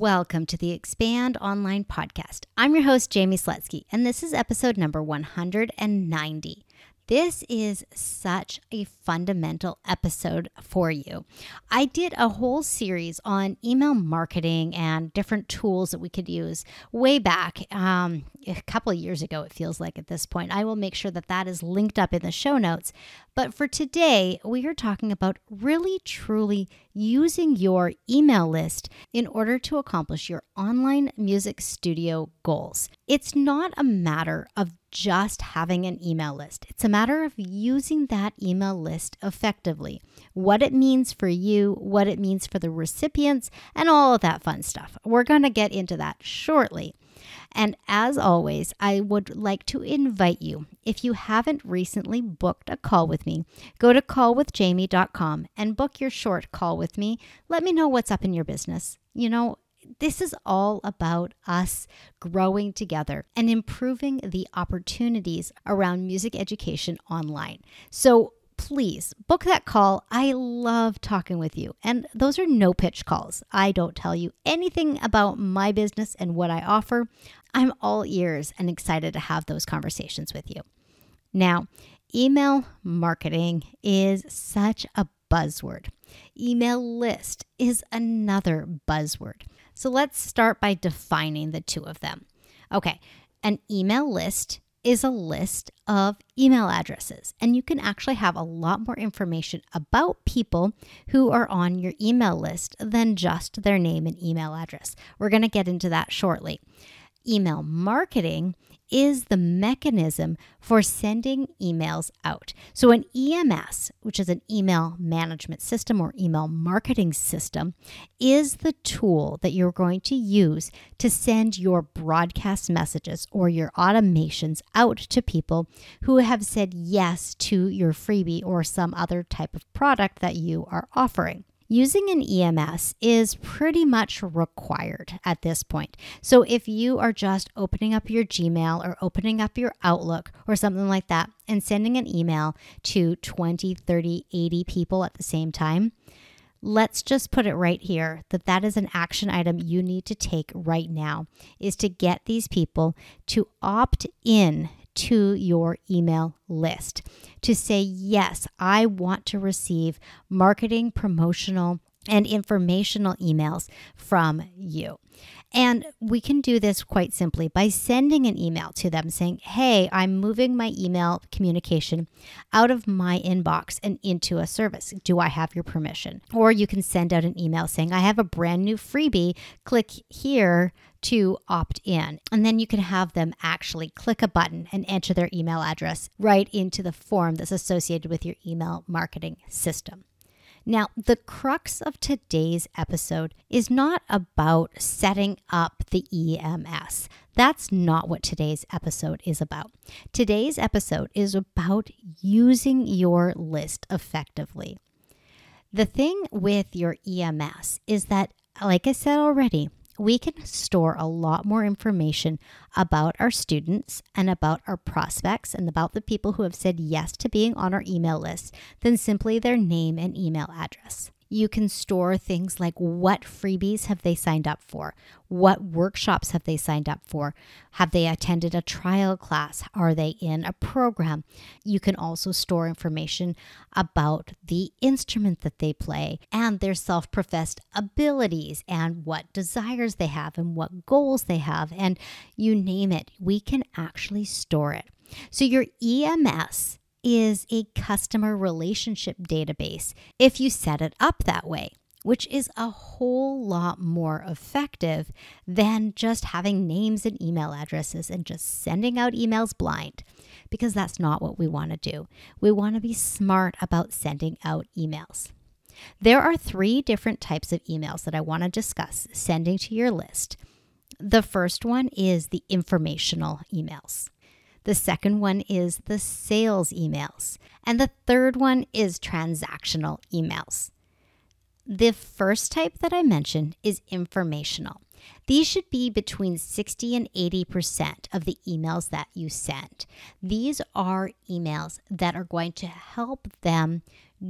Welcome to the Expand Online Podcast. I'm your host, Jaime Slutsky, and this is episode number 190. This is such a fundamental episode for you. I did a whole series on email marketing and different tools that we could use way back um, a couple of years ago, it feels like at this point. I will make sure that that is linked up in the show notes. But for today, we are talking about really truly using your email list in order to accomplish your online music studio goals. It's not a matter of just having an email list. It's a matter of using that email list effectively. What it means for you, what it means for the recipients, and all of that fun stuff. We're going to get into that shortly. And as always, I would like to invite you, if you haven't recently booked a call with me, go to callwithjaime.com and book your short call with me. Let me know what's up in your business. You know, this is all about us growing together and improving the opportunities around music education online. So please book that call. I love talking with you. And those are no pitch calls. I don't tell you anything about my business and what I offer. I'm all ears and excited to have those conversations with you. Now, email marketing is such a buzzword. Email list is another buzzword. So let's start by defining the two of them. Okay, an email list is a list of email addresses, and you can actually have a lot more information about people who are on your email list than just their name and email address. We're going to get into that shortly. Email marketing is the mechanism for sending emails out. So, an EMS, which is an email management system or email marketing system, is the tool that you're going to use to send your broadcast messages or your automations out to people who have said yes to your freebie or some other type of product that you are offering using an EMS is pretty much required at this point. So if you are just opening up your Gmail or opening up your Outlook or something like that and sending an email to 20, 30, 80 people at the same time, let's just put it right here that that is an action item you need to take right now is to get these people to opt in to your email list to say, yes, I want to receive marketing, promotional, and informational emails from you. And we can do this quite simply by sending an email to them saying, Hey, I'm moving my email communication out of my inbox and into a service. Do I have your permission? Or you can send out an email saying, I have a brand new freebie. Click here to opt in. And then you can have them actually click a button and enter their email address right into the form that's associated with your email marketing system. Now, the crux of today's episode is not about setting up the EMS. That's not what today's episode is about. Today's episode is about using your list effectively. The thing with your EMS is that, like I said already, we can store a lot more information about our students and about our prospects and about the people who have said yes to being on our email list than simply their name and email address. You can store things like what freebies have they signed up for? What workshops have they signed up for? Have they attended a trial class? Are they in a program? You can also store information about the instrument that they play and their self professed abilities and what desires they have and what goals they have. And you name it, we can actually store it. So your EMS is a customer relationship database if you set it up that way, which is a whole lot more effective than just having names and email addresses and just sending out emails blind, because that's not what we want to do. We want to be smart about sending out emails. There are three different types of emails that I want to discuss sending to your list The first one is the informational emails. The second one is the sales emails. And the third one is transactional emails. The first type that I mentioned is informational. These should be between 60 and 80% of the emails that you send. These are emails that are going to help them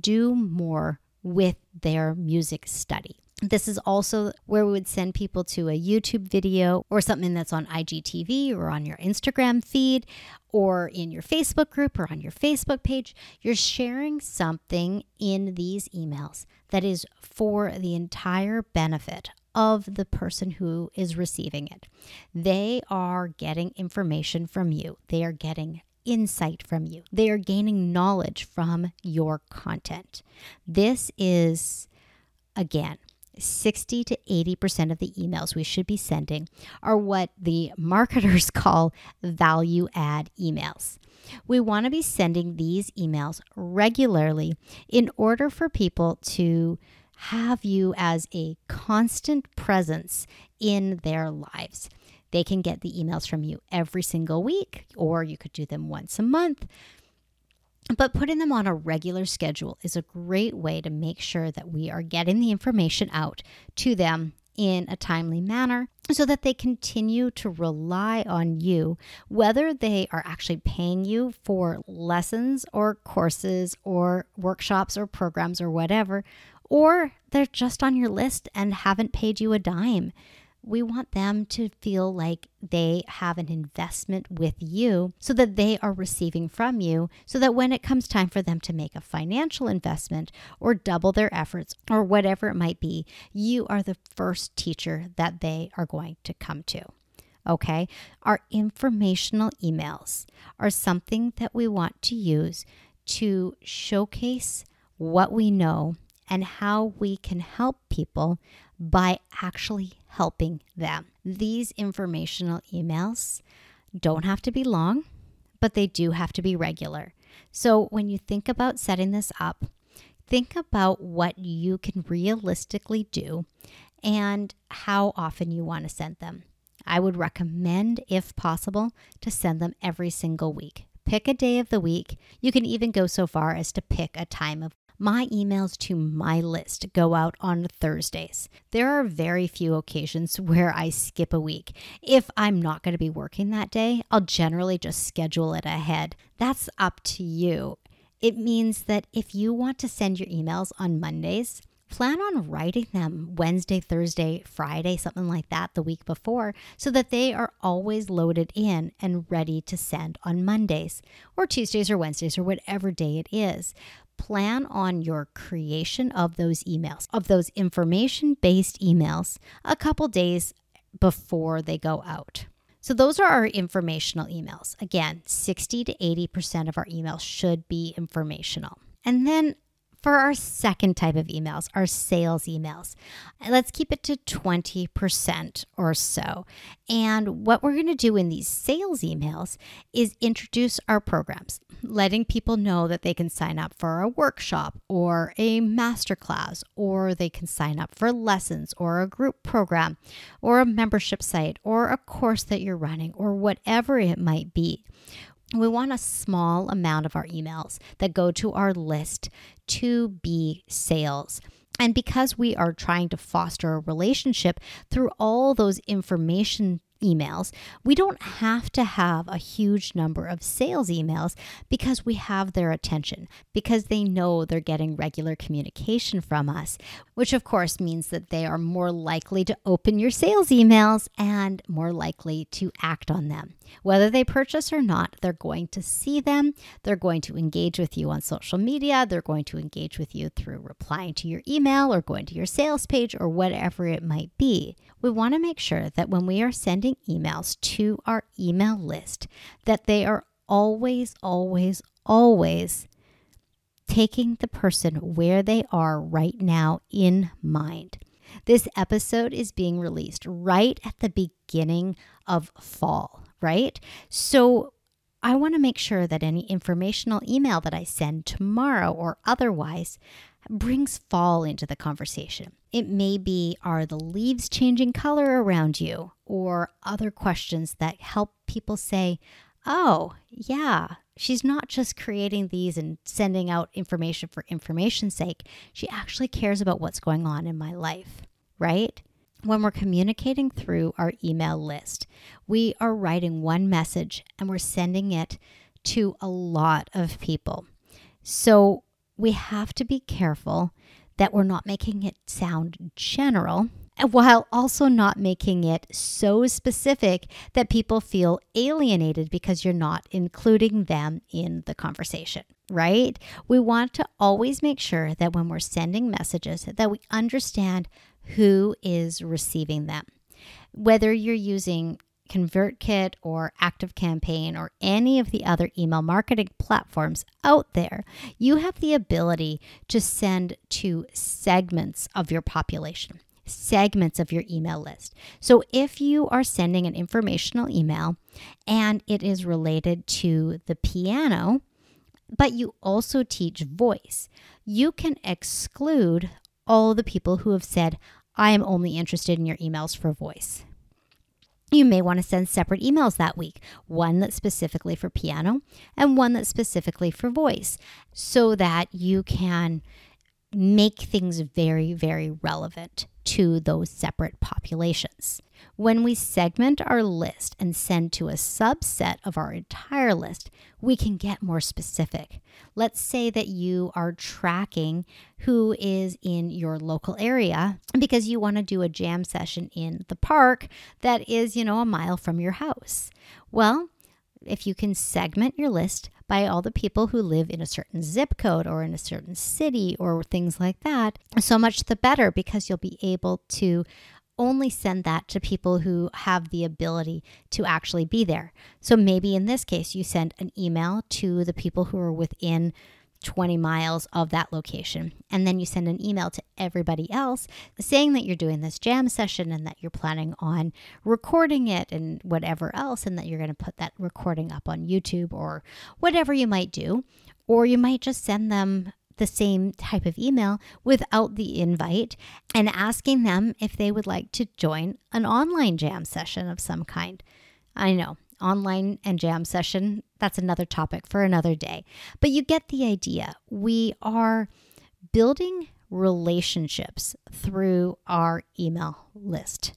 do more with their music study. This is also where we would send people to a YouTube video or something that's on IGTV or on your Instagram feed or in your Facebook group or on your Facebook page. You're sharing something in these emails that is for the entire benefit of the person who is receiving it. They are getting information from you, they are getting insight from you, they are gaining knowledge from your content. This is, again, 60 to 80% of the emails we should be sending are what the marketers call value add emails. We want to be sending these emails regularly in order for people to have you as a constant presence in their lives. They can get the emails from you every single week, or you could do them once a month. But putting them on a regular schedule is a great way to make sure that we are getting the information out to them in a timely manner so that they continue to rely on you, whether they are actually paying you for lessons or courses or workshops or programs or whatever, or they're just on your list and haven't paid you a dime we want them to feel like they have an investment with you so that they are receiving from you, so that when it comes time for them to make a financial investment or double their efforts or whatever it might be, you are the first teacher that they are going to come to. Okay, our informational emails are something that we want to use to showcase what we know and how we can help people by actually helping them. These informational emails don't have to be long, but they do have to be regular. So when you think about setting this up, think about what you can realistically do and how often you want to send them. I would recommend, if possible, to send them every single week. Pick a day of the week. You can even go so far as to pick a time of my emails to my list go out on Thursdays. There are very few occasions where I skip a week. If I'm not going to be working that day, I'll generally just schedule it ahead. That's up to you. It means that if you want to send your emails on Mondays, plan on writing them Wednesday, Thursday, Friday, something like that the week before, so that they are always loaded in and ready to send on Mondays or Tuesdays or Wednesdays or whatever day it is plan on your creation of those emails, of those information based emails, a couple days before they go out. So, those are our informational emails. Again, 60 to 80% of our emails should be informational. And then for our second type of emails, our sales emails, let's keep it to 20% or so. And what we're going to do in these sales emails is introduce our programs, letting people know that they can sign up for a workshop or a masterclass, or they can sign up for lessons or a group program or a membership site or a course that you're running or whatever it might be we want a small amount of our emails that go to our list to be sales. And because we are trying to foster a relationship through all those information emails, we don't have to have a huge number of sales emails because we have their attention, because they know they're getting regular communication from us, which of course means that they are more likely to open your sales emails and more likely to act on them. Whether they purchase or not, they're going to see them. They're going to engage with you on social media. They're going to engage with you through replying to your email or going to your sales page or whatever it might be. We want to make sure that when we are sending emails to our email list that they are always always always taking the person where they are right now in mind. This episode is being released right at the beginning of fall right? So I want to make sure that any informational email that I send tomorrow or otherwise brings fall into the conversation. It may be are the leaves changing color around you or other questions that help people say, oh, yeah, she's not just creating these and sending out information for information's sake. She actually cares about what's going on in my life, right? When we're communicating through our email list, we are writing one message and we're sending it to a lot of people. So we have to be careful that we're not making it sound general uh, while also not making it so specific that people feel alienated because you're not including them in the conversation right? We want to always make sure that when we're sending messages that we understand who is receiving them. Whether you're using ConvertKit or ActiveCampaign or any of the other email marketing platforms out there, you have the ability to send to segments of your population, segments of your email list. So if you are sending an informational email and it is related to the piano, but you also teach voice, you can exclude all the people who have said, I am only interested in your emails for voice. You may want to send separate emails that week, one that's specifically for piano and one that's specifically for voice, so that you can make things very, very relevant to those separate populations. When we segment our list and send to a subset of our entire list, we can get more specific. Let's say that you are tracking who is in your local area because you want to do a jam session in the park that is, you know, a mile from your house. Well, if you can segment your list by all the people who live in a certain zip code or in a certain city or things like that, so much the better because you'll be able to only send that to people who have the ability to actually be there. So maybe in this case, you send an email to the people who are within 20 miles of that location. And then you send an email to everybody else saying that you're doing this jam session and that you're planning on recording it and whatever else, and that you're going to put that recording up on YouTube or whatever you might do. Or you might just send them the same type of email without the invite and asking them if they would like to join an online jam session of some kind. I know online and jam session, that's another topic for another day. But you get the idea. We are building relationships through our email list.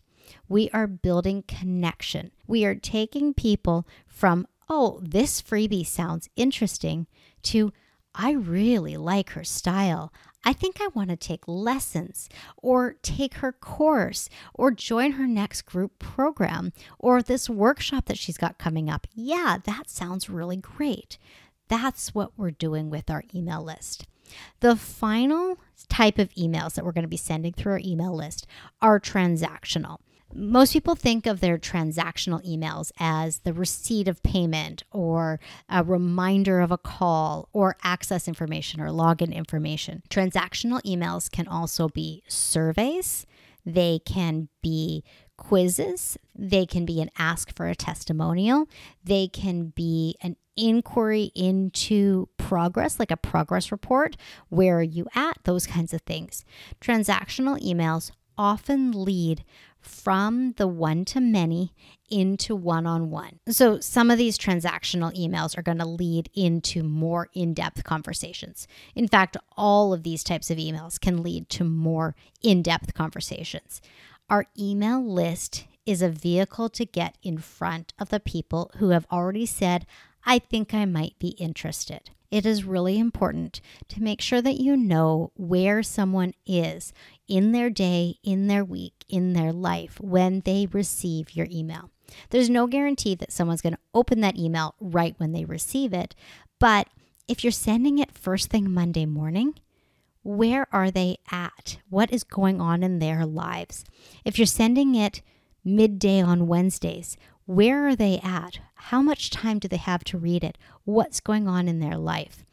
We are building connection. We are taking people from, oh, this freebie sounds interesting, to, I really like her style. I think I want to take lessons or take her course or join her next group program or this workshop that she's got coming up. Yeah, that sounds really great. That's what we're doing with our email list. The final type of emails that we're going to be sending through our email list are transactional. Most people think of their transactional emails as the receipt of payment or a reminder of a call or access information or login information. Transactional emails can also be surveys, they can be quizzes, they can be an ask for a testimonial, they can be an inquiry into progress, like a progress report. Where are you at? Those kinds of things. Transactional emails often lead from the one to many into one on one. So, some of these transactional emails are going to lead into more in depth conversations. In fact, all of these types of emails can lead to more in depth conversations. Our email list is a vehicle to get in front of the people who have already said, I think I might be interested it is really important to make sure that you know where someone is in their day, in their week, in their life when they receive your email. There's no guarantee that someone's going to open that email right when they receive it, but if you're sending it first thing Monday morning, where are they at? What is going on in their lives? If you're sending it midday on Wednesdays, where are they at? How much time do they have to read it? What's going on in their life?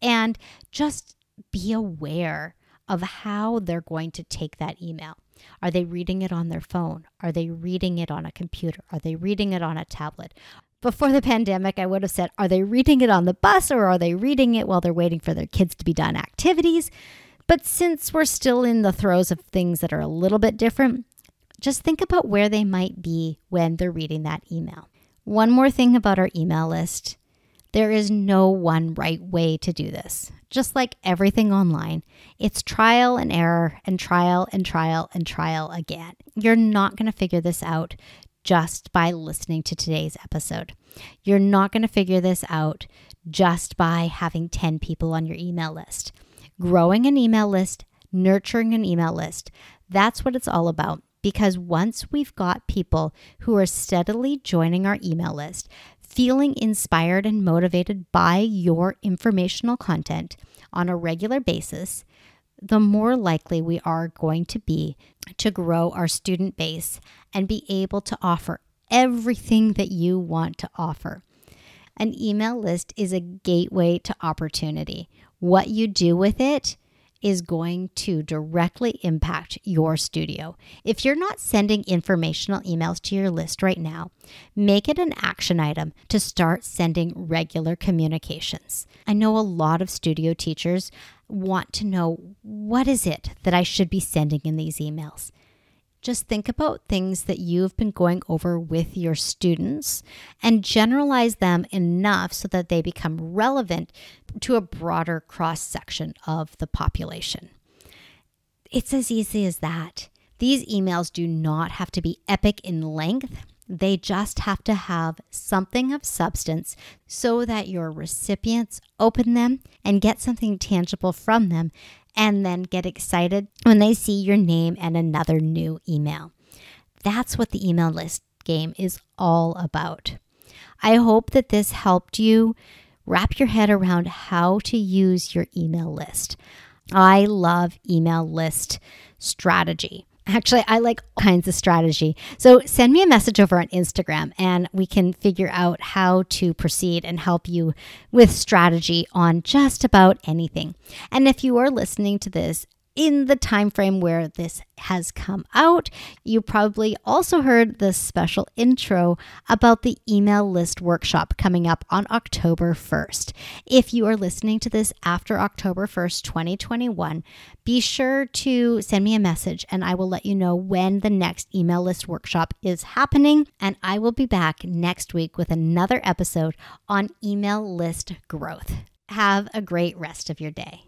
And just be aware of how they're going to take that email. Are they reading it on their phone? Are they reading it on a computer? Are they reading it on a tablet? Before the pandemic, I would have said, are they reading it on the bus or are they reading it while they're waiting for their kids to be done activities? But since we're still in the throes of things that are a little bit different, just think about where they might be when they're reading that email. One more thing about our email list there is no one right way to do this. Just like everything online, it's trial and error and trial and trial and trial again. You're not going to figure this out just by listening to today's episode. You're not going to figure this out just by having 10 people on your email list. Growing an email list, nurturing an email list, that's what it's all about. Because once we've got people who are steadily joining our email list, feeling inspired and motivated by your informational content on a regular basis, the more likely we are going to be to grow our student base and be able to offer everything that you want to offer. An email list is a gateway to opportunity. What you do with it is going to directly impact your studio. If you're not sending informational emails to your list right now, make it an action item to start sending regular communications. I know a lot of studio teachers want to know what is it that I should be sending in these emails. Just think about things that you've been going over with your students and generalize them enough so that they become relevant to a broader cross section of the population. It's as easy as that. These emails do not have to be epic in length. They just have to have something of substance so that your recipients open them and get something tangible from them and then get excited when they see your name and another new email. That's what the email list game is all about. I hope that this helped you wrap your head around how to use your email list. I love email list strategy. Actually, I like all kinds of strategy. So send me a message over on Instagram and we can figure out how to proceed and help you with strategy on just about anything. And if you are listening to this in the time frame where this has come out. You probably also heard the special intro about the email list workshop coming up on October 1st. If you are listening to this after October 1st, 2021, be sure to send me a message and I will let you know when the next email list workshop is happening. And I will be back next week with another episode on email list growth. Have a great rest of your day.